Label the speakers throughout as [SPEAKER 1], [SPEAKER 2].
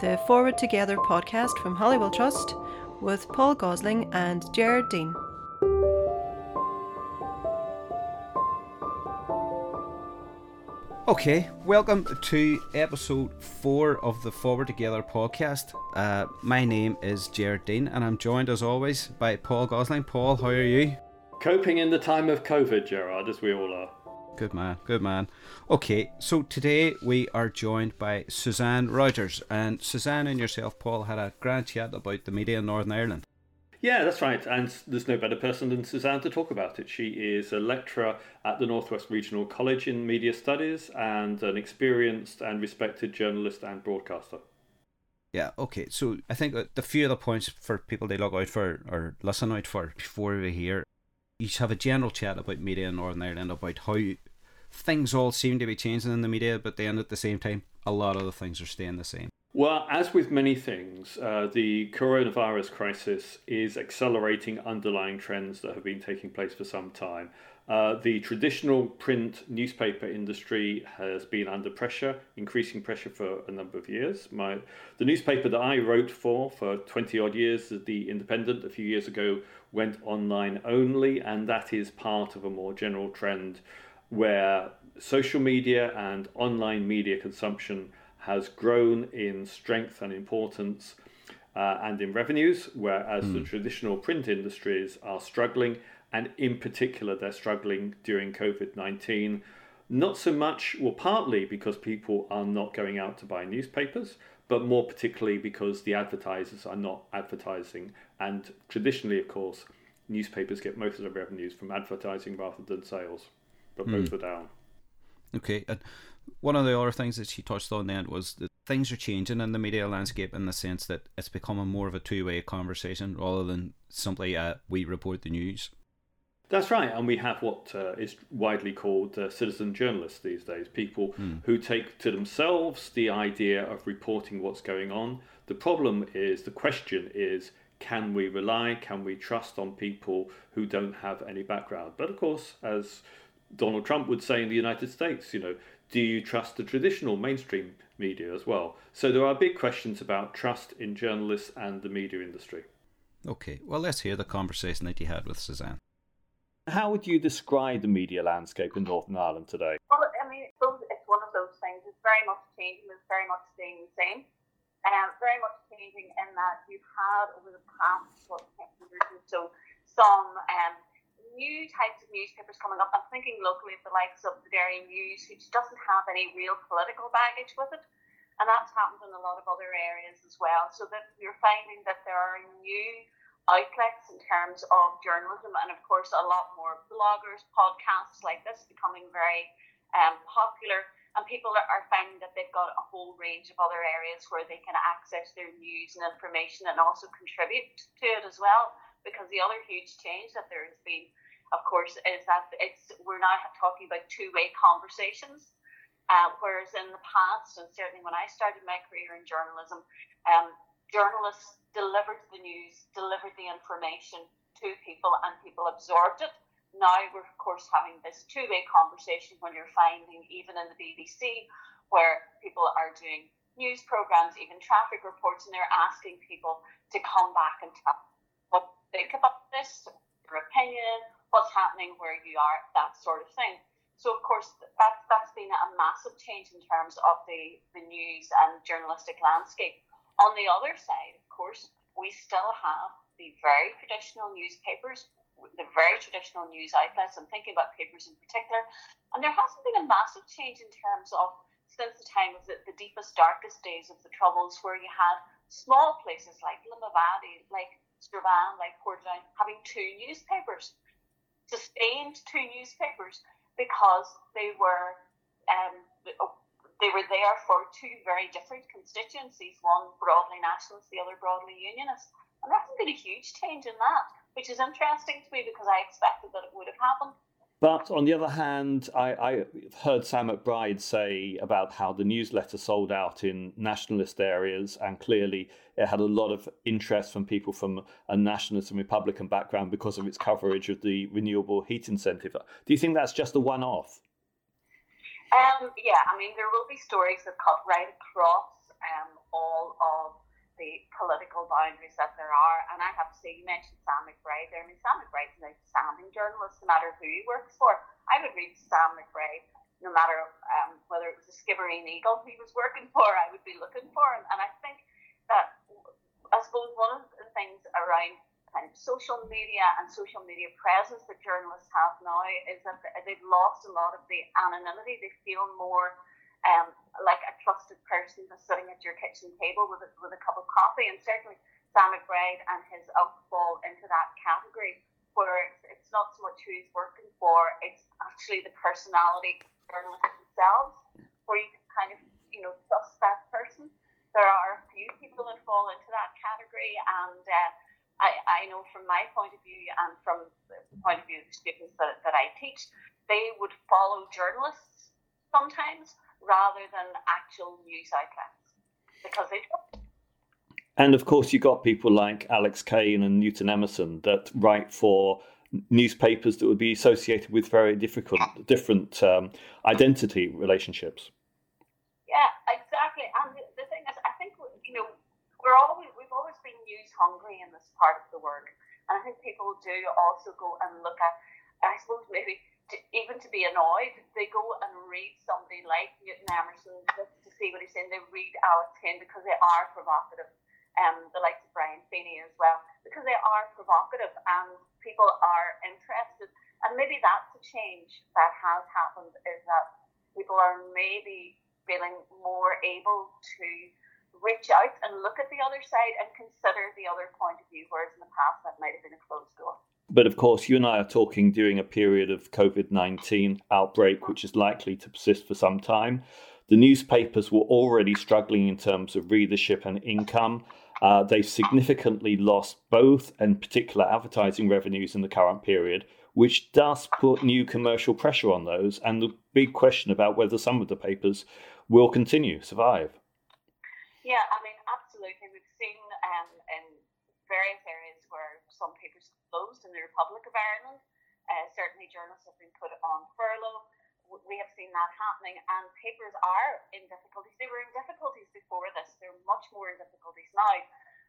[SPEAKER 1] the Forward Together podcast from Holywell Trust with Paul Gosling and Jared Dean.
[SPEAKER 2] Okay, welcome to episode four of the Forward Together podcast. Uh, my name is Jared Dean, and I'm joined as always by Paul Gosling. Paul, how are you?
[SPEAKER 3] Coping in the time of COVID, Gerard, as we all are.
[SPEAKER 2] Good man, good man. Okay, so today we are joined by Suzanne Rogers, and Suzanne and yourself, Paul, had a grand chat about the media in Northern Ireland.
[SPEAKER 3] Yeah, that's right. And there's no better person than Suzanne to talk about it. She is a lecturer at the Northwest Regional College in Media Studies and an experienced and respected journalist and broadcaster.
[SPEAKER 2] Yeah, okay. So I think the few of the points for people to log out for or listen out for before we hear, you should have a general chat about media in Northern Ireland, about how things all seem to be changing in the media, but then at the same time, a lot of the things are staying the same.
[SPEAKER 3] Well, as with many things, uh, the coronavirus crisis is accelerating underlying trends that have been taking place for some time. Uh, the traditional print newspaper industry has been under pressure, increasing pressure for a number of years. My, the newspaper that I wrote for for 20 odd years, The Independent, a few years ago, went online only, and that is part of a more general trend where social media and online media consumption has grown in strength and importance uh, and in revenues, whereas mm. the hmm. traditional print industries are struggling, and in particular, they're struggling during COVID 19. Not so much, well, partly because people are not going out to buy newspapers, but more particularly because the advertisers are not advertising. And traditionally, of course, newspapers get most of their revenues from advertising rather than sales, but mm. both are down.
[SPEAKER 2] Okay. And one of the other things that she touched on then was that things are changing in the media landscape in the sense that it's becoming more of a two way conversation rather than simply uh, we report the news.
[SPEAKER 3] That's right, and we have what uh, is widely called uh, citizen journalists these days people mm. who take to themselves the idea of reporting what's going on. The problem is, the question is, can we rely, can we trust on people who don't have any background? But of course, as Donald Trump would say in the United States, you know, do you trust the traditional mainstream media as well? So there are big questions about trust in journalists and the media industry.
[SPEAKER 2] Okay, well, let's hear the conversation that you had with Suzanne.
[SPEAKER 3] How would you describe the media landscape in Northern Ireland today?
[SPEAKER 4] Well, I mean, it's one of those things. It's very much changing. It's very much staying the same. Um, very much changing in that you've had over the past what, years or so some um, new types of newspapers coming up. I'm thinking locally of the likes of the Derry News, which doesn't have any real political baggage with it. And that's happened in a lot of other areas as well. So that you're finding that there are new outlets in terms of journalism, and of course, a lot more bloggers, podcasts like this becoming very um, popular. And people are finding that they've got a whole range of other areas where they can access their news and information and also contribute to it as well. Because the other huge change that there has been of course, is that it's we're now talking about two-way conversations. Uh, whereas in the past, and certainly when I started my career in journalism, um, journalists delivered the news, delivered the information to people, and people absorbed it. Now we're of course having this two-way conversation when you're finding even in the BBC where people are doing news programs, even traffic reports, and they're asking people to come back and tell what think about this, your opinion, what's happening where you are, that sort of thing. So of course that's that's been a massive change in terms of the, the news and journalistic landscape. On the other side, of course, we still have the very traditional newspapers, the very traditional news outlets. I'm thinking about papers in particular, and there hasn't been a massive change in terms of since the time of the, the deepest, darkest days of the Troubles, where you had small places like Limavady, like Strabane, like Portadown, having two newspapers sustained two newspapers because they were um, they were there for two very different constituencies, one broadly nationalist, the other broadly unionist. And there hasn't been a huge change in that, which is interesting to me because I expected that it would have happened.
[SPEAKER 3] But on the other hand, I, I, heard Sam McBride say about how the newsletter sold out in nationalist areas, and clearly it had a lot of interest from people from a nationalist and Republican background because of its coverage of the renewable heat incentive. Do you think that's just a one off?
[SPEAKER 4] Um, yeah, I mean, there will be stories that cut right across um, all of the political boundaries that there are. And I have to say, you mentioned Sam McBride there. I mean, Sam McBride's an outstanding journalist, no matter who he works for. I would read Sam McBride no matter um, whether it was a Skibbereen Eagle he was working for, I would be looking for him. And I think that, I suppose, one of the things around kind of social media and social media presence that journalists have now is that they've lost a lot of the anonymity. They feel more um, like a trusted person that's sitting at your kitchen table with a, with a cup of coffee. And certainly Sam McBride and his ilk fall into that category where it's, it's not so much who he's working for, it's actually the personality themselves, where you can kind of, you know, trust that person. There are a few people that fall into that category, and uh, I, I know from my point of view and from the point of view of the students that, that I teach, they would follow journalists sometimes rather than actual news outlets because they don't.
[SPEAKER 3] And of course, you got people like Alex Kane and Newton Emerson that write for newspapers that would be associated with very difficult, different um, identity relationships.
[SPEAKER 4] Yeah, exactly. And the, the thing is, I think you know we're always we've always been news hungry in this part of the world, and I think people do also go and look at. I suppose maybe to, even to be annoyed, they go and read somebody like Newton Emerson just to see what he's saying. They read Alex Kane because they are provocative um, the likes of Brian Feeney as well, because they are provocative and people are interested. And maybe that's a change that has happened is that people are maybe feeling more able to reach out and look at the other side and consider the other point of view, whereas in the past that might have been a closed door.
[SPEAKER 3] But of course, you and I are talking during a period of COVID 19 outbreak, which is likely to persist for some time. The newspapers were already struggling in terms of readership and income. Uh, they've significantly lost both and particular advertising revenues in the current period, which does put new commercial pressure on those, and the big question about whether some of the papers will continue, survive.
[SPEAKER 4] Yeah, I mean, absolutely. We've seen um, in various areas closed in the Republic of Ireland. Uh, certainly, journalists have been put on furlough we have seen that happening, and papers are in difficulties. They were in difficulties before this, they're much more in difficulties now.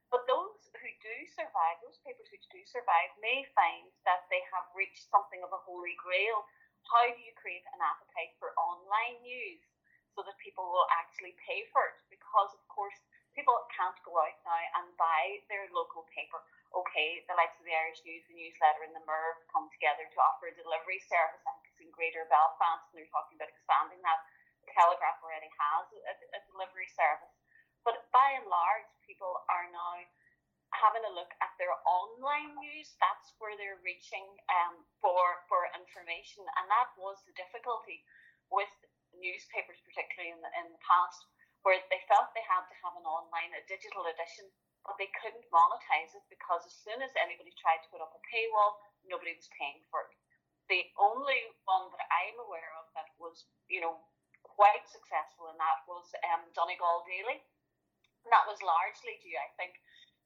[SPEAKER 4] But those who do survive, those papers which do survive, may find that they have reached something of a holy grail. How do you create an appetite for online news so that people will actually pay for it? Because, of course, people can't go out now and buy their local paper. Okay, the likes of the Irish News, the newsletter, and the Merv come together to offer a delivery service I think it's in Greater Belfast, and they're talking about expanding that. The Telegraph already has a, a delivery service. But by and large, people are now having a look at their online news. That's where they're reaching um, for for information, and that was the difficulty with newspapers, particularly in the in the past, where they felt they had to have an online, a digital edition, but they couldn't monetize it because as soon as anybody tried to put up a paywall, nobody was paying for it. The only one that I'm aware of that was, you know, quite successful in that was um, Donegal Daily. And that was largely due, I think,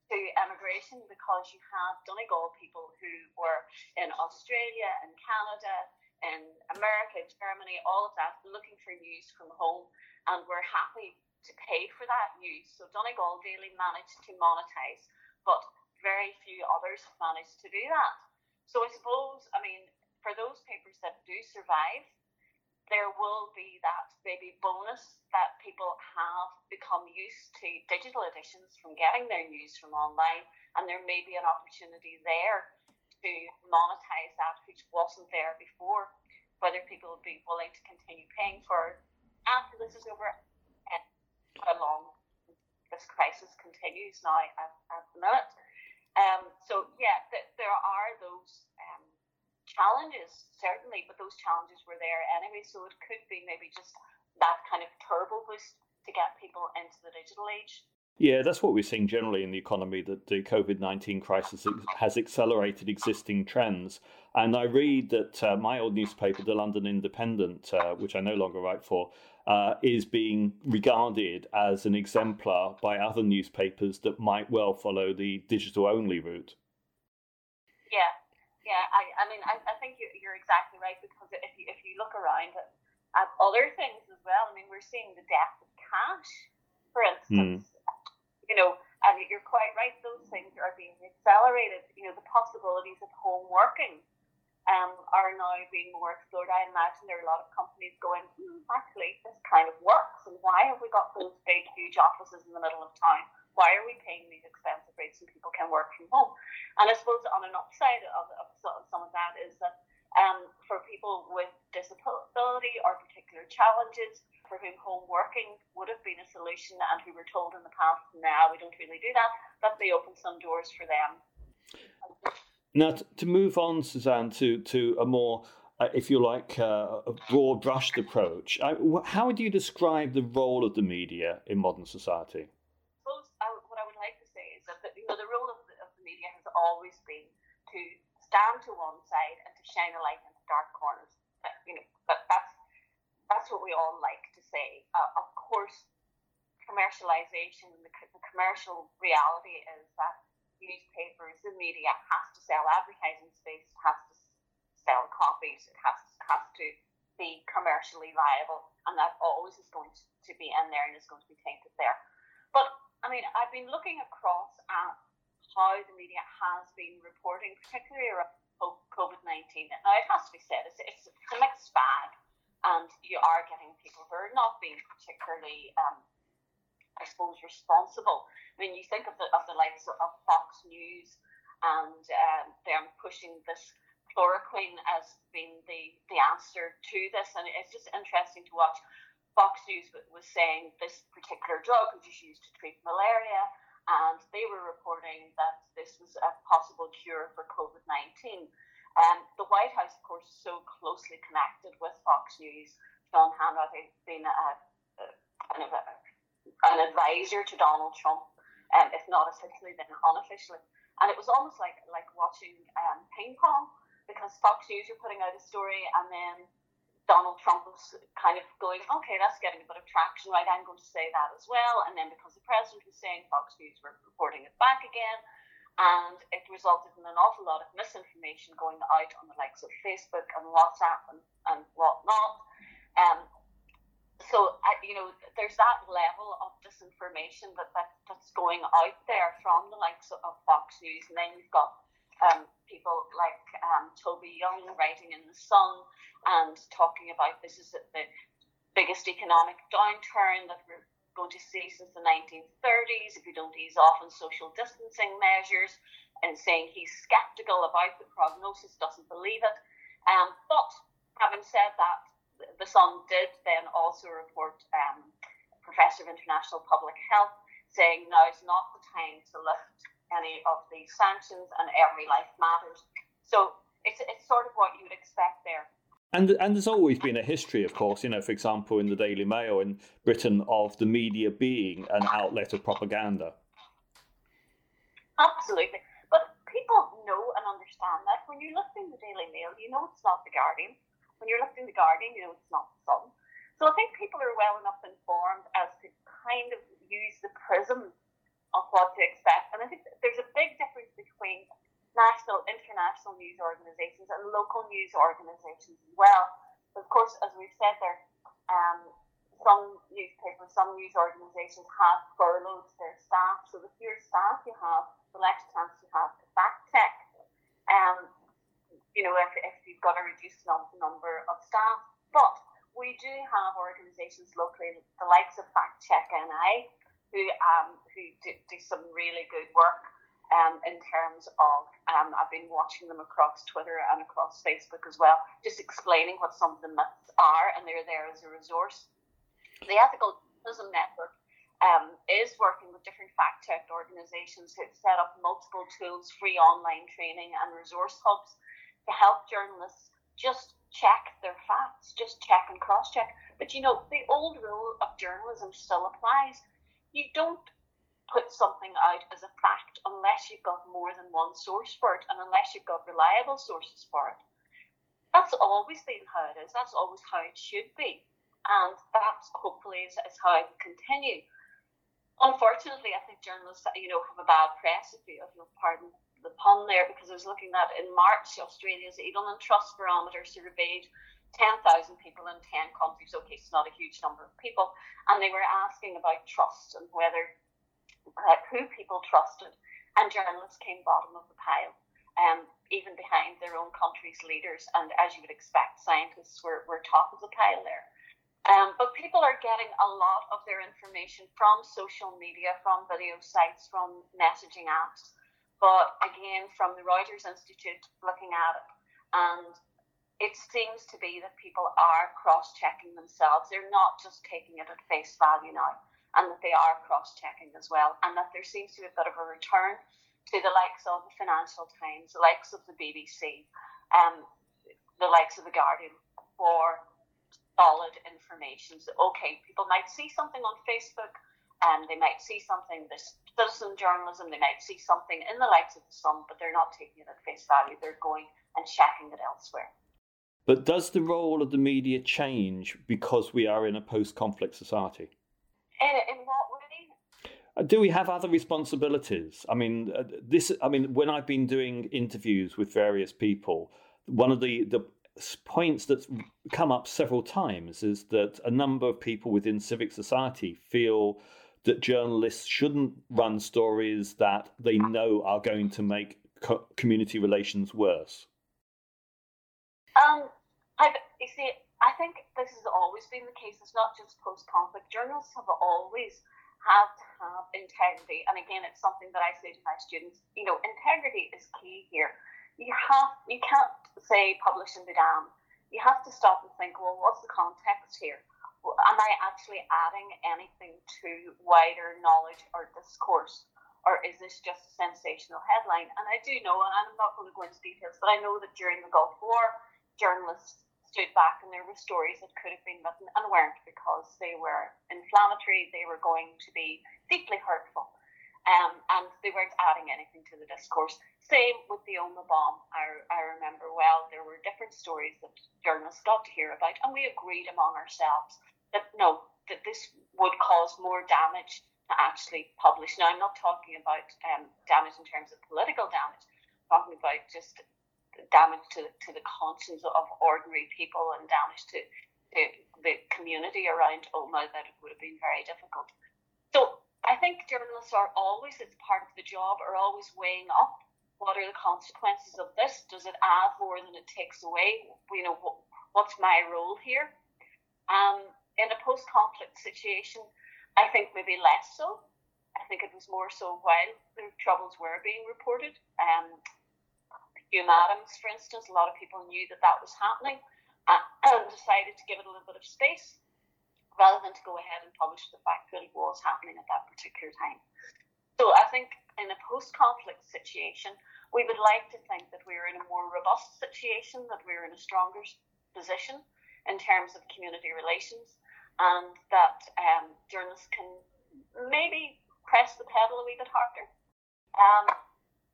[SPEAKER 4] to emigration because you have Donegal people who were in Australia and Canada, in America, Germany, all of that, looking for news from home and were happy to pay for that news. So Donegal Daily managed to monetize, but very few others have managed to do that. So I suppose, I mean, for those papers that do survive, there will be that maybe bonus that people have become used to digital editions from getting their news from online, and there may be an opportunity there to monetize that which wasn't there before. Whether people will be willing to continue paying for after this is over, how long this crisis continues now at, at the minute. Um, so yeah, th- there are those um, challenges, certainly, but those challenges were there anyway. So it could be maybe just that kind of turbo boost to get people into the digital age.
[SPEAKER 3] Yeah, that's what we're seeing generally in the economy that the COVID 19 crisis has accelerated existing trends. And I read that uh, my old newspaper, the London Independent, uh, which I no longer write for, uh, is being regarded as an exemplar by other newspapers that might well follow the digital only route.
[SPEAKER 4] Yeah, yeah, I, I mean, I, I think you're, you're exactly right because if you, if you look around at, at other things as well, I mean, we're seeing the death of cash, for instance. Mm. you know, and you're quite right, those things are being accelerated. You know, the possibilities of home working um, are now being more explored. I imagine there are a lot of companies going, hmm, actually, this kind of works. And why have we got those big, huge offices in the middle of town? Why are we paying these expensive rates when people can work from home? And I suppose on an upside of, of some of that is that um, for people with disability or particular challenges, for whom home working would have been a solution and who were told in the past, now we don't really do that, that may open some doors for them.
[SPEAKER 3] Now, to move on, Suzanne, to, to a more, uh, if you like, uh, broad brushed approach, I, how would you describe the role of the media in modern society?
[SPEAKER 4] What I would like to say is that the, you know, the role of the, media has always been to stand to one side and to shine a light into dark corners. You know, that, that's that's what we all like to say. Uh, of course, commercialization, the, the commercial reality is that newspapers, the media has to sell advertising space, has to sell copies, it has has to be commercially viable, and that always is going to be in there and is going to be tainted there. But I mean, I've been looking across at how the media has been reporting, particularly around COVID 19. Now, it has to be said, it's, it's a mixed bag and you are getting people who are not being particularly, um, I suppose, responsible. I mean, you think of the of the likes of Fox News, and um, they're pushing this chloroquine as being the the answer to this, and it's just interesting to watch. Fox News was saying this particular drug was used to treat malaria, and they were reporting that this was a possible cure for COVID 19. Um, the White House, of course, is so closely connected with Fox News. Sean Hannity has been a, a, kind of a, an advisor to Donald Trump, um, if not officially, then unofficially. And it was almost like like watching um, ping pong because Fox News were putting out a story and then Donald Trump was kind of going, okay, that's getting a bit of traction, right? I'm going to say that as well. And then because the president was saying Fox News were reporting it back again, and it resulted in an awful lot of misinformation going out on the likes of Facebook and WhatsApp and, and whatnot. Um, you know, there's that level of disinformation that, that that's going out there from the likes of Fox News. And then you've got um, people like um, Toby Young writing in The Sun and talking about this is the biggest economic downturn that we're going to see since the 1930s if you don't ease off on social distancing measures, and saying he's skeptical about the prognosis, doesn't believe it. Um, but having said that, the Sun did then also report um, Professor of International Public Health saying now is not the time to lift any of these sanctions and every life matters. So it's, it's sort of what you would expect there.
[SPEAKER 3] And and there's always been a history, of course, you know, for example, in the Daily Mail in Britain, of the media being an outlet of propaganda.
[SPEAKER 4] Absolutely, but people know and understand that when you're lifting the Daily Mail, you know it's not the Guardian. When you're lifting the Guardian, you know it's not the Sun. So I think people are well enough informed as to kind of use the prism of what to expect, and I think there's a big difference between national, international news organisations and local news organisations as well. Of course, as we've said there, um, some newspapers, some news organisations have furloughed their staff. So the fewer staff you have, the less chance you have to fact check. Um, you know, if, if you've got a reduced number of staff. But we do have organisations locally, the likes of Fact Check NI, who um, who do, do some really good work um, in terms of, um, I've been watching them across Twitter and across Facebook as well, just explaining what some of the myths are, and they're there as a resource. The Ethical Journalism Network um, is working with different fact check organizations who've set up multiple tools, free online training, and resource hubs to help journalists just check their facts, just check and cross check. But you know, the old rule of journalism still applies. You don't put something out as a fact unless you've got more than one source for it and unless you've got reliable sources for it. That's always been how it is. That's always how it should be. And that hopefully is, is how it will continue. Unfortunately, I think journalists, you know, have a bad press, if you, if you pardon the pun there, because I was looking at in March, Australia's Edelman Trust Barometer surveyed 10,000 people in 10 countries. Okay, it's not a huge number of people. And they were asking about trust and whether uh, who people trusted, and journalists came bottom of the pile, um, even behind their own country's leaders. And as you would expect, scientists were, were top of the pile there. Um, but people are getting a lot of their information from social media, from video sites, from messaging apps. But again, from the Reuters Institute looking at it, and it seems to be that people are cross checking themselves. They're not just taking it at face value now, and that they are cross checking as well, and that there seems to be a bit of a return to the likes of the Financial Times, the likes of the BBC, um, the likes of the Guardian for solid information. So, okay, people might see something on Facebook and they might see something, this citizen journalism, they might see something in the likes of the Sun, but they're not taking it at face value. They're going and checking it elsewhere.
[SPEAKER 3] But does the role of the media change because we are in a post conflict society?
[SPEAKER 4] In, in what way?
[SPEAKER 3] Uh, do we have other responsibilities? I mean, uh, this. I mean, when I've been doing interviews with various people, one of the the points that's come up several times is that a number of people within civic society feel that journalists shouldn't run stories that they know are going to make co- community relations worse.
[SPEAKER 4] Um, I've, you see, I think this has always been the case. It's not just post-conflict. Journalists have always had to have integrity, and again, it's something that I say to my students. You know, integrity is key here you have you can't say publish and be damned. You have to stop and think, well, what's the context here? Am I actually adding anything to wider knowledge or discourse? Or is this just a sensational headline? And I do know, and I'm not going to go into details, but I know that during the Gulf War, journalists stood back and there were stories that could have been written and weren't because they were inflammatory, they were going to be deeply hurtful um, and they weren't adding anything to the discourse. Same with the Omagh bomb. I, I remember well, there were different stories that journalists got to hear about, and we agreed among ourselves no, that this would cause more damage to actually publish. Now, I'm not talking about um, damage in terms of political damage, I'm talking about just damage to, to the conscience of ordinary people and damage to, to the community around Omagh that it would have been very difficult. So I think journalists are always, it's part of the job, are always weighing up what are the consequences of this? Does it add more than it takes away? You know, what, what's my role here? Um, in a post conflict situation, I think maybe less so. I think it was more so while the troubles were being reported. Um, Hume Adams, for instance, a lot of people knew that that was happening uh, and decided to give it a little bit of space rather than to go ahead and publish the fact that it was happening at that particular time. So I think in a post-conflict situation, we would like to think that we're in a more robust situation, that we're in a stronger position in terms of community relations, and that um, journalists can maybe press the pedal a wee bit harder. Um,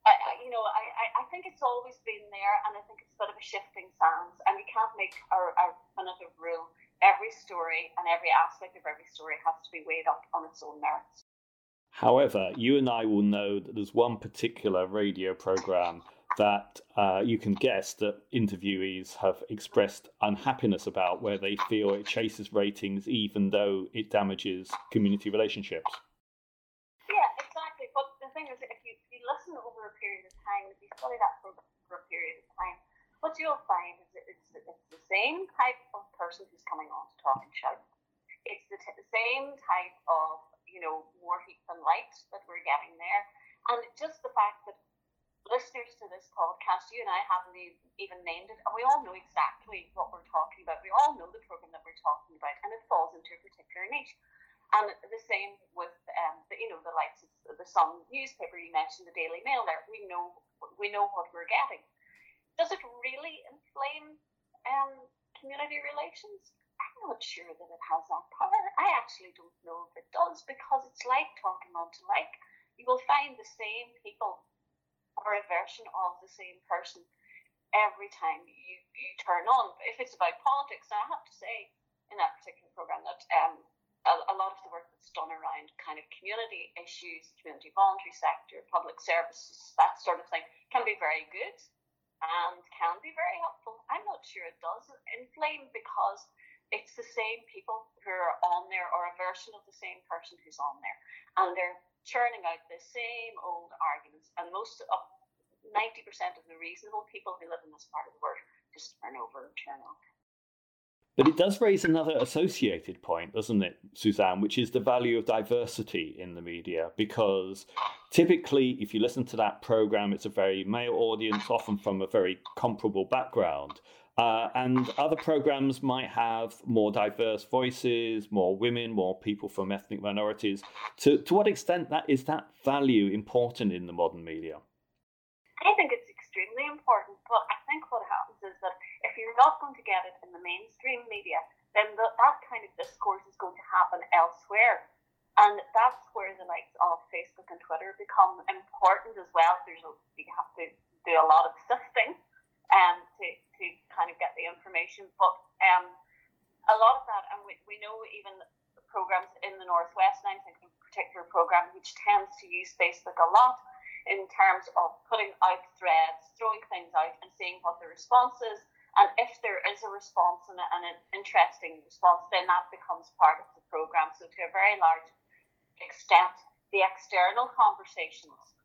[SPEAKER 4] I, you know, I, I think it's always been there, and I think it's a bit of a shifting sands, and we can't make our, our definitive rule every story and every aspect of every story has to be weighed up on its own merits.
[SPEAKER 3] However, you and I will know that there's one particular radio program that uh, you can guess that interviewees have expressed unhappiness about, where they feel it chases ratings even though it damages community relationships.
[SPEAKER 4] Yeah, exactly. But the thing is, if you, if you listen over a period of time, if you study that program for a period of time, what you'll find is it's, it's the same type of person who's coming on to talk and shout. It's the t- same type of, you know, more heat than light that we're getting there. And just the fact that listeners to this podcast, you and I haven't even named it, and we all know exactly what we're talking about. We all know the program that we're talking about, and it falls into a particular niche. And the same with, um, the, you know, the likes of the Sun newspaper. You mentioned the Daily Mail there. We know we know what we're getting does it really inflame um, community relations? I'm not sure that it has that power. I actually don't know if it does because it's like talking on to like. You will find the same people or a version of the same person every time you, you turn on. But if it's about politics, I have to say in that particular program that um, a, a, lot of the work that's done around kind of community issues, community voluntary sector, public services, that sort of thing, can be very good and can be very helpful. I'm not sure it does inflame because it's the same people who are on there or a version of the same person who's on there. And they're churning out the same old arguments. And most of 90% of the reasonable people who live in this part of the world just turn over and turn off.
[SPEAKER 3] But it does raise another associated point, doesn't it, Suzanne, which is the value of diversity in the media. Because typically, if you listen to that program, it's a very male audience, often from a very comparable background. Uh, and other programs might have more diverse voices, more women, more people from ethnic minorities. To, to what extent that is that value important in the modern media?
[SPEAKER 4] I think it's extremely important, but I think what happens is that if you're not going to get it in the mainstream media, then the, that kind of discourse is going to happen elsewhere. And that's where the likes of Facebook and Twitter become important as well. There's a, you have to do a lot of sifting um, to, to kind of get the information. But um, a lot of that, and we, we know even programs in the Northwest, and I'm thinking a particular program which tends to use Facebook a lot in terms of putting out threads, throwing things out, and seeing what the response is and if there is a response and, and an interesting response, then that becomes part of the program. So, to a very large extent, the external conversations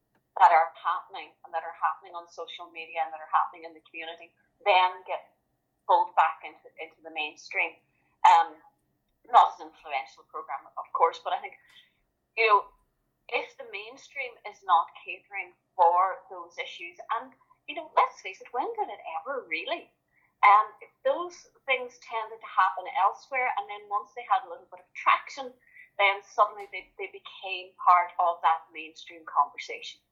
[SPEAKER 4] that are happening and that are happening on social media and that are happening in the community then get pulled back into, into the mainstream. Um, not as influential program, of course, but I think, you know, if the mainstream is not catering for those issues, and, you know, let's face it, when did it ever really? And those things tended to happen elsewhere, and then once they had a little bit of traction, then suddenly they, they became part of that mainstream conversation.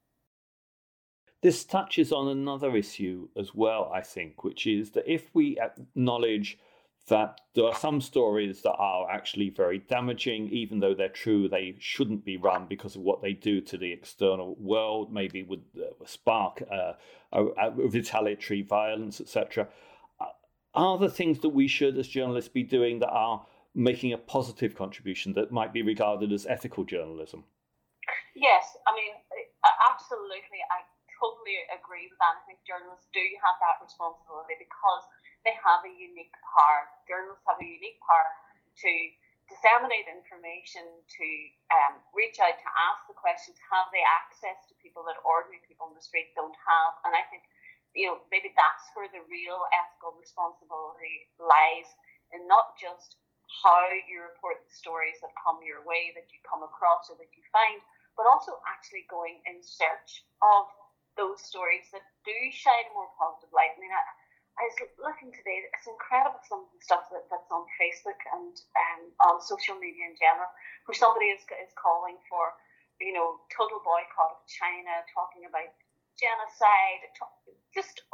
[SPEAKER 3] This touches on another issue as well, I think, which is that if we acknowledge that there are some stories that are actually very damaging, even though they're true, they shouldn't be run because of what they do to the external world, maybe would uh, spark uh, a, a retaliatory violence, etc are there things that we should, as journalists, be doing that are making a positive contribution that might be regarded as ethical journalism?
[SPEAKER 4] Yes, I mean, absolutely. I totally agree with that. I think journalists do have that responsibility because they have a unique power. Journalists have a unique power to disseminate information, to um, reach out, to ask the questions, have they access to people that ordinary people in the street don't have. And I think you know, maybe that's where the real ethical responsibility lies, and not just how you report the stories that come your way, that you come across, or that you find, but also actually going in search of those stories that do shine a more positive light. I mean, I, I was looking today, it's incredible some of the stuff that, that's on Facebook and um, on social media in general, where somebody is, is calling for, you know, total boycott of China, talking about genocide, just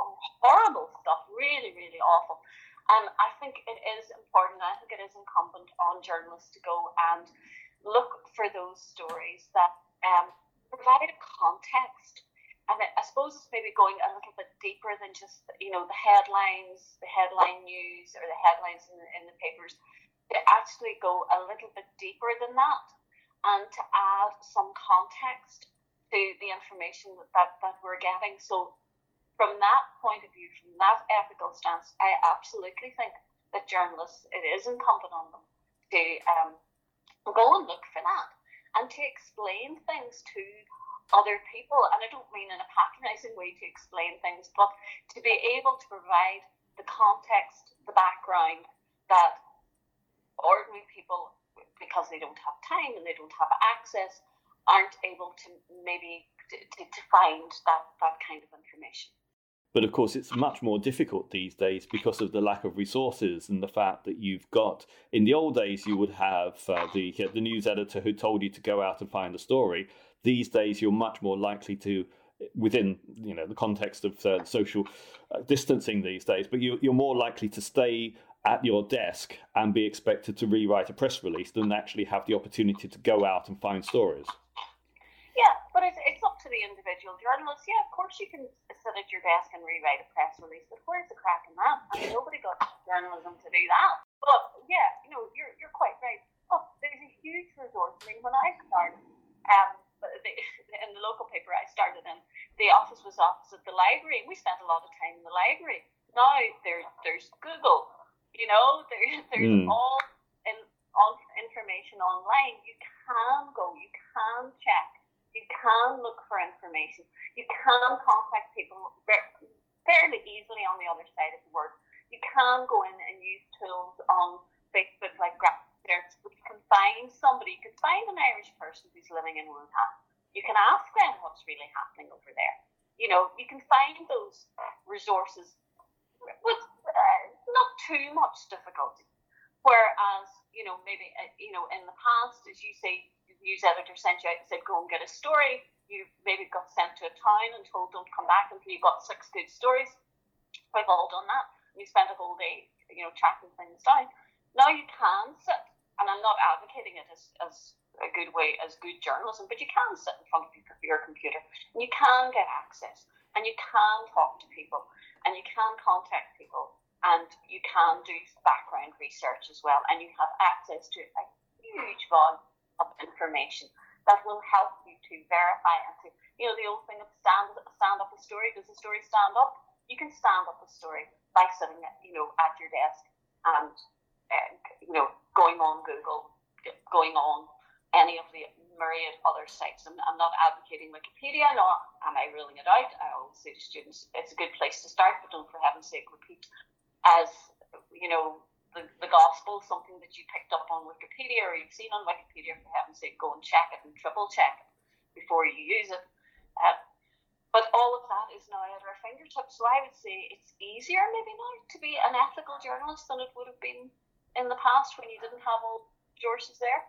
[SPEAKER 4] horrible stuff, really, really awful. And I think it is important, I think it is incumbent on journalists to go and look for those stories that um, provide a context. And I suppose it's maybe going a little bit deeper than just, you know, the headlines, the headline news or the headlines in the, in the papers, to actually go a little bit deeper than that. And to add some context to the information that, that we're getting. So, from that point of view, from that ethical stance, I absolutely think that journalists, it is incumbent on them to um, go and look for that and to explain things to other people. And I don't mean in a patronizing way to explain things, but to be able to provide the context, the background that ordinary people, because they don't have time and they don't have access, aren't able to maybe to, to, to find that, that kind of information.
[SPEAKER 3] But of course, it's much more difficult these days because of the lack of resources and the fact that you've got. In the old days, you would have uh, the the news editor who told you to go out and find a story. These days, you're much more likely to, within you know the context of uh, social uh, distancing these days, but you, you're more likely to stay at your desk and be expected to rewrite a press release than actually have the opportunity to go out and find stories.
[SPEAKER 4] Yeah, but it's, it's to the individual journalist. Yeah, of course you can sit at your desk and rewrite a press release, but where's the crack in that? I mean, nobody got journalism to do that. But yeah, you know, you're, you're quite right. Oh, there's a huge resource. I mean, when I started, um, the, in the local paper I started in, the office was opposite the library. We spent a lot of time in the library. Now there's there's Google, You know, there, there's mm. all in, all information online. You can go, you can check, can look for information, you can contact people fairly easily on the other side of the world. You can go in and use tools on Facebook like Graphics, you can find somebody, you can find an Irish person who's living in Wuhan. You can ask them what's really happening over there. You know, you can find those resources with uh, not too much difficulty. Whereas, you know, maybe, uh, you know, in the past, as you say, news editor sent you out and said, go and get a story. You maybe got sent to a town and told, don't come back until you've got six good stories. We've all done that. We spent a whole day, you know, tracking things down. Now you can sit, and I'm not advocating it as, as a good way, as good journalism, but you can sit in front of your computer and you can get access and you can talk to people and you can contact people and you can do background research as well, and you have access to a huge volume of information that will help you to verify and to, you know, the old thing of stand stand up a story. Does the story stand up? You can stand up a story by sitting, you know, at your desk and, uh, you know, going on Google, going on any of the myriad other sites. I'm, I'm not advocating Wikipedia, nor am I ruling it out. I always say to students, it's a good place to start, but don't for heaven's sake repeat as you know the, the gospel, something that you picked up on Wikipedia or you've seen on Wikipedia, for heaven's sake, go and check it and triple check it before you use it. Uh, but all of that is now at our fingertips. So I would say it's easier maybe now to be an ethical journalist than it would have been in the past when you didn't have all resources there.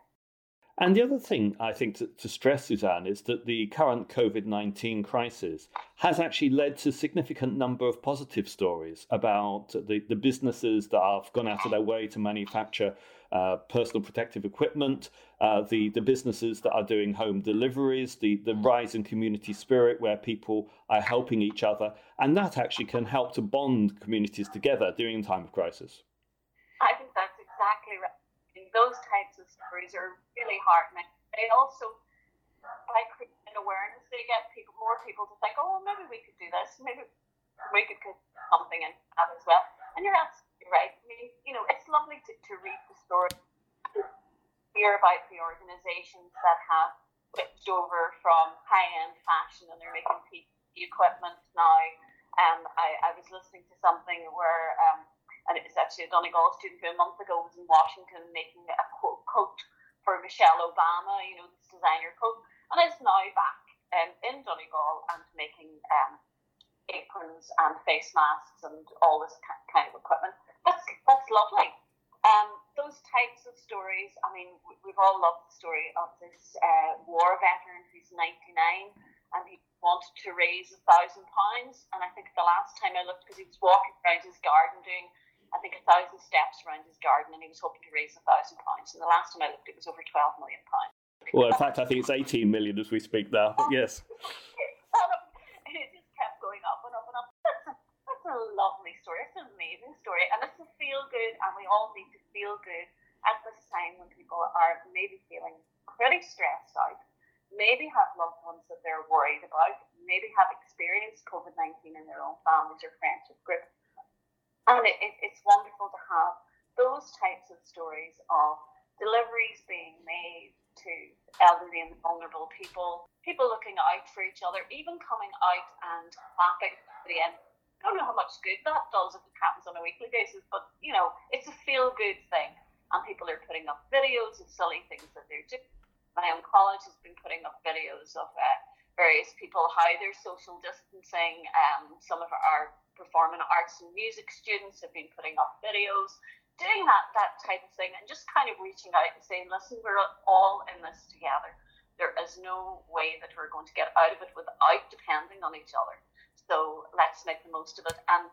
[SPEAKER 3] And the other thing I think to, to stress, Suzanne, is that the current COVID 19 crisis has actually led to a significant number of positive stories about the, the businesses that have gone out of their way to manufacture uh, personal protective equipment, uh, the, the businesses that are doing home deliveries, the, the rise in community spirit where people are helping each other. And that actually can help to bond communities together during a time of crisis.
[SPEAKER 4] I think that's exactly right. Those types of stories are really heartening. They also, by creating awareness, they get people, more people to think, oh, maybe we could do this. Maybe we could put something in that as well. And you're absolutely right. I mean, you know, it's lovely to, to read the story, hear about the organisations that have switched over from high-end fashion and they're making PPE equipment now. Um, I, I was listening to something where um, and it was actually a Donegal student who a month ago was in Washington making a coat for Michelle Obama, you know, this designer coat, and is now back um, in Donegal and making um, aprons and face masks and all this kind of equipment. That's that's lovely. Um, those types of stories. I mean, we've all loved the story of this uh, war veteran who's 99 and he wanted to raise a thousand pounds. And I think the last time I looked, because he was walking around his garden doing I think, a thousand steps around his garden, and he was hoping to raise a thousand pounds. And the last time I looked, it was over twelve million pounds.
[SPEAKER 3] Well, in fact, I think it's eighteen million as we speak now. But yes.
[SPEAKER 4] it just kept going up and up and up. That's a, that's a lovely story. It's an amazing story, and it's a feel good, and we all need to feel good at this time when people are maybe feeling pretty stressed out, maybe have loved ones that they're worried about, maybe have experienced COVID 19 in their own families or friends or groups and it, it, it's wonderful to have those types of stories of deliveries being made to elderly and vulnerable people, people looking out for each other, even coming out and clapping at the end. I don't know how much good that does if it happens on a weekly basis, but you know, it's a feel good thing. And people are putting up videos of silly things that they're doing. My own college has been putting up videos of uh, various people, how they're social distancing. Um, some of our performing arts and music students have been putting up videos, doing that that type of thing, and just kind of reaching out and saying, listen, we're all in this together. There is no way that we're going to get out of it without depending on each other. So let's make the most of it. And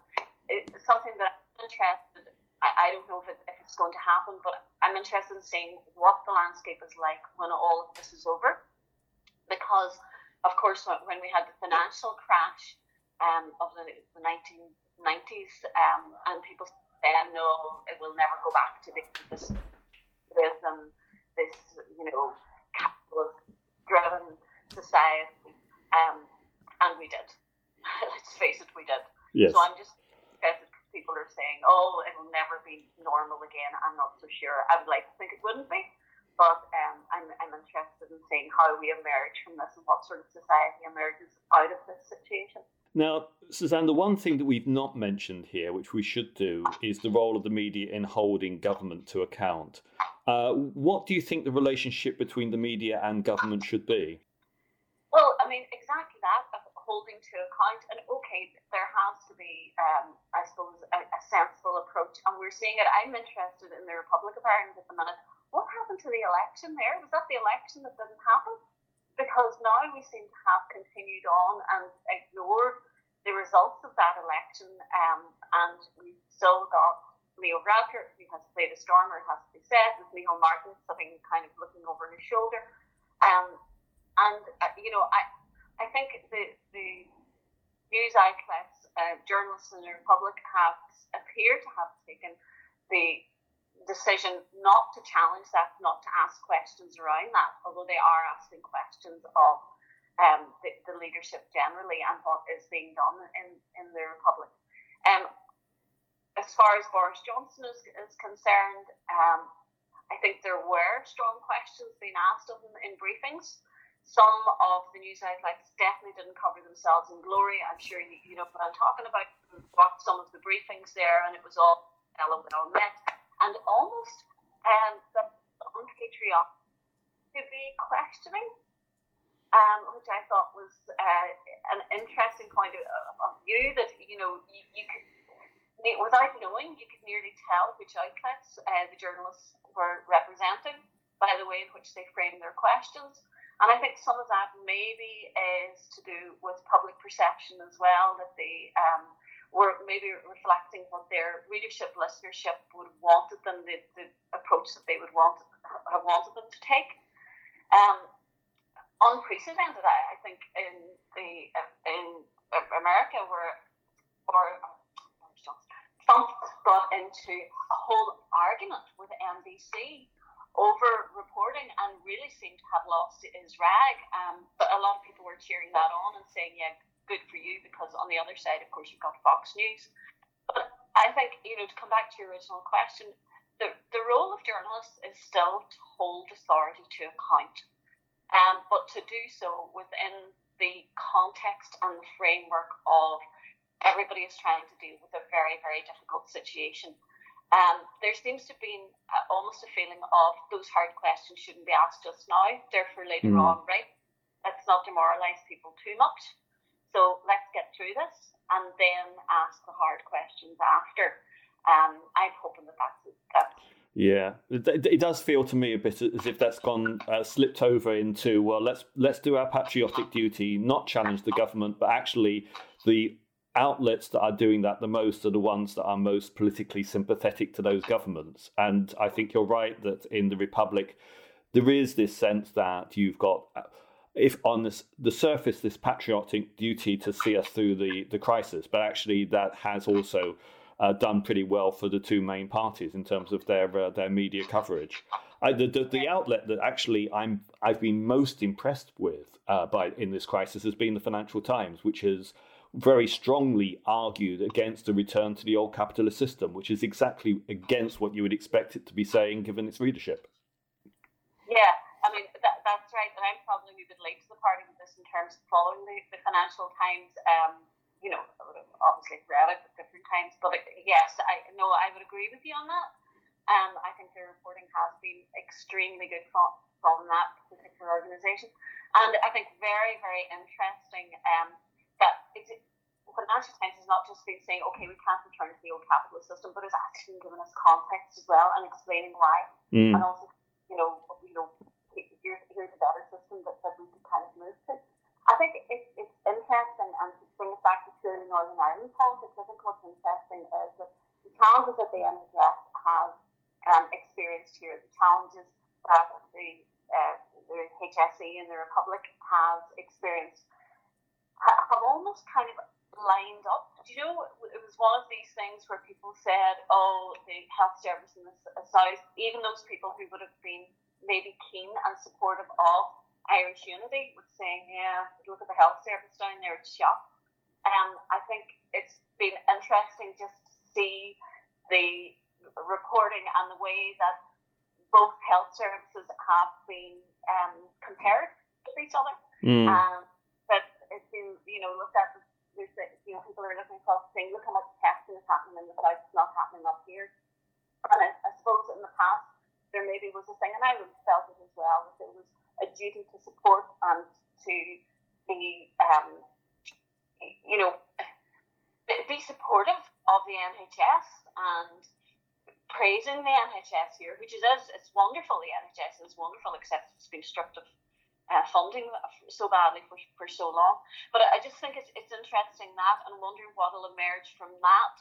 [SPEAKER 4] it's something that I'm interested. I, I don't know if, it, if it's going to happen, but I'm interested in seeing what the landscape is like when all of this is over. Because, of course, when we had the financial crash, um, of the, the 1990s, um, and people say, no, it will never go back to this rhythm, this, you know, capitalist-driven society, um, and we did. Let's face it, we did.
[SPEAKER 3] Yes.
[SPEAKER 4] So I'm just interested people are saying, oh, it will never be normal again. I'm not so sure. I would like to think it wouldn't be, but um, I'm, I'm interested in seeing how we emerge from this and what sort of society emerges out of this.
[SPEAKER 3] Now, Suzanne, the one thing that we've not mentioned here, which we should do, is the role of the media in holding government to account. Uh, what do you think the relationship between the media and government should be?
[SPEAKER 4] Well, I mean, exactly that holding to account. And okay, there has to be, um, I suppose, a, a, sensible approach. And we're seeing it. I'm interested in the Republic of Ireland at the minute. What happened to the election there? Was that the election that didn't happen? Because now we seem to have continued on and ignored the results of that election. Um, and we've still got Leo Varadkar, who has played a stormer, has to be said, with Micheál Martin sitting kind of looking over his shoulder. Um, and, uh, you know, I, I think the, the news outlets, uh, journalists in the Republic have appeared to have taken the decision not to challenge that, not to ask questions around that, although they are asking questions of um, the, the, leadership generally and what is being done in, in the Republic. Um, as far as Boris Johnson is, is concerned, um, I think there were strong questions being asked of him in briefings. Some of the news outlets definitely didn't cover themselves in glory. I'm sure you, you know what I'm talking about. Some of the briefings there, and it was all well met, and almost um, unpatriotic to be questioning, um, which I thought was uh, an interesting point of, of view. That you know you, you could without knowing, you could nearly tell which outlets uh, the journalists were representing by the way in which they framed their questions. And I think some of that maybe is to do with public perception as well, that the um, were maybe reflecting what their readership, listenership would wanted them, the, the approach that they would want have wanted them to take. Um, unprecedented, I, I think, in the in America, where or Trump got into a whole argument with NBC over reporting and really seemed to have lost his rag. Um, but a lot of people were cheering that on and saying, yeah, good for you, because on the other side, of course, you've got Fox News. But I think, you know, to come back to your original question, the, the role of journalists is still to hold authority to account, um, but to do so within the context and the framework of everybody is trying to deal with a very, very difficult situation. Um, there seems to be uh, almost a feeling of those hard questions shouldn't be asked just now, they're later mm. on, right? Let's not demoralize people too much. So let's get through this and then ask the hard questions after. Um, I'm hoping that that's, that's
[SPEAKER 3] yeah, it, it, does feel to me a bit as if that's gone uh, slipped over into well, let's let's do our patriotic duty, not challenge the government, but actually the outlets that are doing that the most are the ones that are most politically sympathetic to those governments. And I think you're right that in the Republic, there is this sense that you've got, if on this, the surface, this patriotic duty to see us through the, the crisis, but actually that has also uh, done pretty well for the two main parties in terms of their uh, their media coverage. The, the, the, outlet that actually I'm I've been most impressed with uh, by in this crisis has been the Financial Times, which has very strongly argued against a return to the old capitalist system, which is exactly against what you would expect it to be saying given its readership.
[SPEAKER 4] Yeah, I mean, that, that's right. And I'm probably a bit late to the party with this in terms of following the, the Financial Times. Um, you know, obviously read it at different times, but yes, I no, I would agree with you on that. Um, I think their reporting has been extremely good from, from that particular organisation, and I think very, very interesting. Um, that it's, Financial Times has not just been saying, okay, we can't return to the old capitalist system, but it's actually given us context as well and explaining why. Mm. And also, you know, you know, here's, here's a better system that, that we could kind of move to. I think it's, interesting, and to bring it back to Northern Ireland politics, I think what's interesting is that the challenges that the NHS has um, experienced here, the challenges that the, uh, the HSE and the Republic has experienced have almost kind of lined up. Do you know, it was one of these things where people said, oh, the health service in the south, even those people who would have been maybe keen and supportive of Irish unity, would saying, yeah, look at the health service down there, it's shop. Um, I think it's been interesting just to see the reporting and the way that both health services have been um, compared with each other. Mm. Um, but it's been, you know, looked at, there's, you know, people are looking across saying, look how much testing is happening in the south, it's not happening up here. And I, I suppose in the past, there maybe was a thing, and I would have felt it as well, that there was a duty to support and to be, um, you know, be supportive of the NHS and praising the NHS here, which is it's wonderful. The NHS is wonderful, except it's been stripped of uh, funding so badly for, for so long. But I just think it's, it's interesting that and wondering what will emerge from that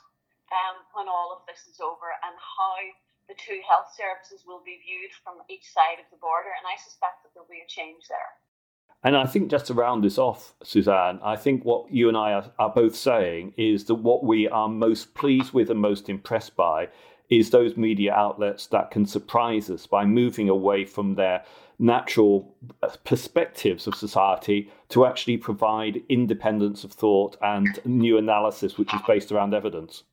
[SPEAKER 4] um, when all of this is over and how the two health services will be viewed from each side of the border. And I suspect that there'll be a change there.
[SPEAKER 3] And I think just to round this off, Suzanne, I think what you and I are, are both saying is that what we are most pleased with and most impressed by is those media outlets that can surprise us by moving away from their natural uh, perspectives of society to actually provide independence of thought and new analysis which is based around evidence.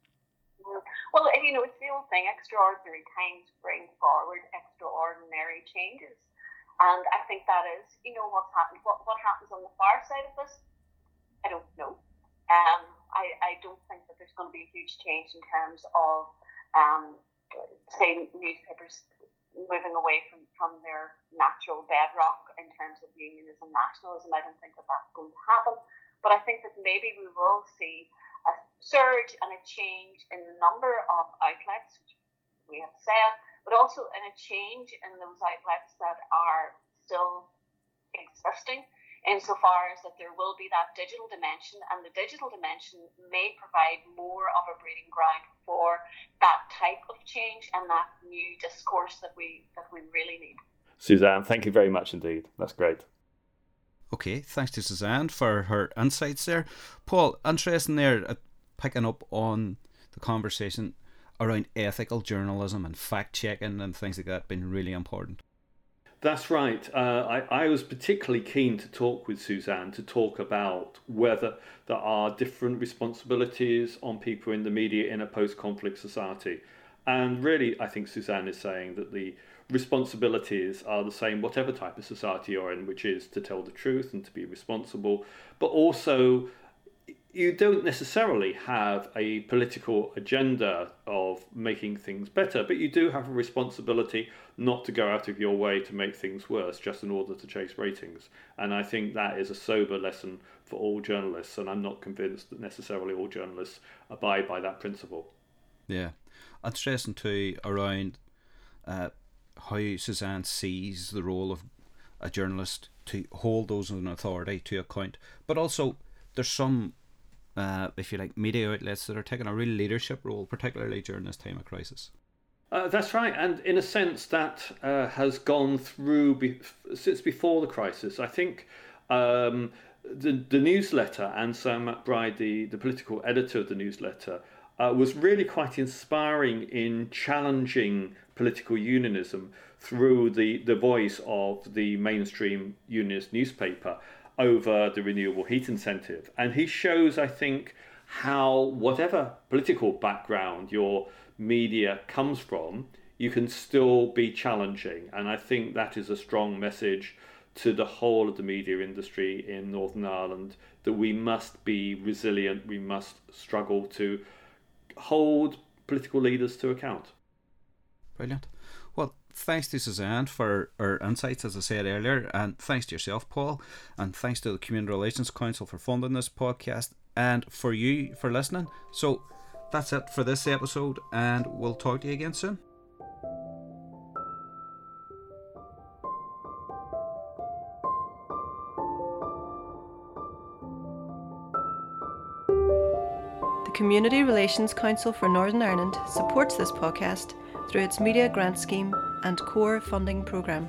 [SPEAKER 4] Well, you know, thing extraordinary times bring forward extraordinary changes. And I think that is, you know, what's happened. What, what happens on the far side of this, I don't know. Um, I, I don't think that there's going to be a huge change in terms of um, say newspapers moving away from, from their natural bedrock in terms of unionism, nationalism. I don't think that that's going to happen. But I think that maybe we will see surge and a change in the number of outlets, which we have said, but also in a change in those outlets that are still existing insofar as that there will be that digital dimension, and the digital dimension may provide more of a breeding ground for that type of change and that new discourse that we that we really need.
[SPEAKER 3] Suzanne, thank you very much indeed. That's great.
[SPEAKER 2] Okay, thanks to Suzanne for her insights there. Paul, interesting there, uh, picking up on the conversation around ethical journalism and fact checking and things like that, been really important.
[SPEAKER 3] That's right. Uh, I, I was particularly keen to talk with Suzanne to talk about whether there are different responsibilities on people in the media in a post conflict society. And really, I think Suzanne is saying that the responsibilities are the same, whatever type of society you're in, which is to tell the truth and to be responsible, but also you don't necessarily have a political agenda of making things better, but you do have a responsibility not to go out of your way to make things worse just in order to chase ratings. And I think that is a sober lesson for all journalists, and I'm not convinced that necessarily all journalists abide by that principle.
[SPEAKER 2] Yeah. I'm stressing too around uh, how Suzanne sees the role of a journalist to hold those in authority to account, but also there's some uh, if you like, media outlets that are taking a real leadership role, particularly during this time of crisis.
[SPEAKER 3] Uh, that's right, and in a sense, that uh, has gone through be- since before the crisis. I think um, the the News Letter and Sam McBride, the, the political editor of the News Letter, uh, was really quite inspiring in challenging political unionism through the, the voice of the mainstream unionist newspaper over the renewable heat incentive. And he shows, I think, how whatever political background your media comes from, you can still be challenging. And I think that is a strong message to the whole of the media industry in Northern Ireland that we must be resilient, we must struggle to hold political leaders to account.
[SPEAKER 2] Brilliant thanks to Suzanne for her insights, as I said earlier, and thanks to yourself, Paul, and thanks to the Community Relations Council for funding this podcast, and for you for listening. So that's it for this episode, and we'll talk to you again soon.
[SPEAKER 1] The Community Relations Council for Northern Ireland supports this podcast through its Media Grant Scheme and Core Funding Programme.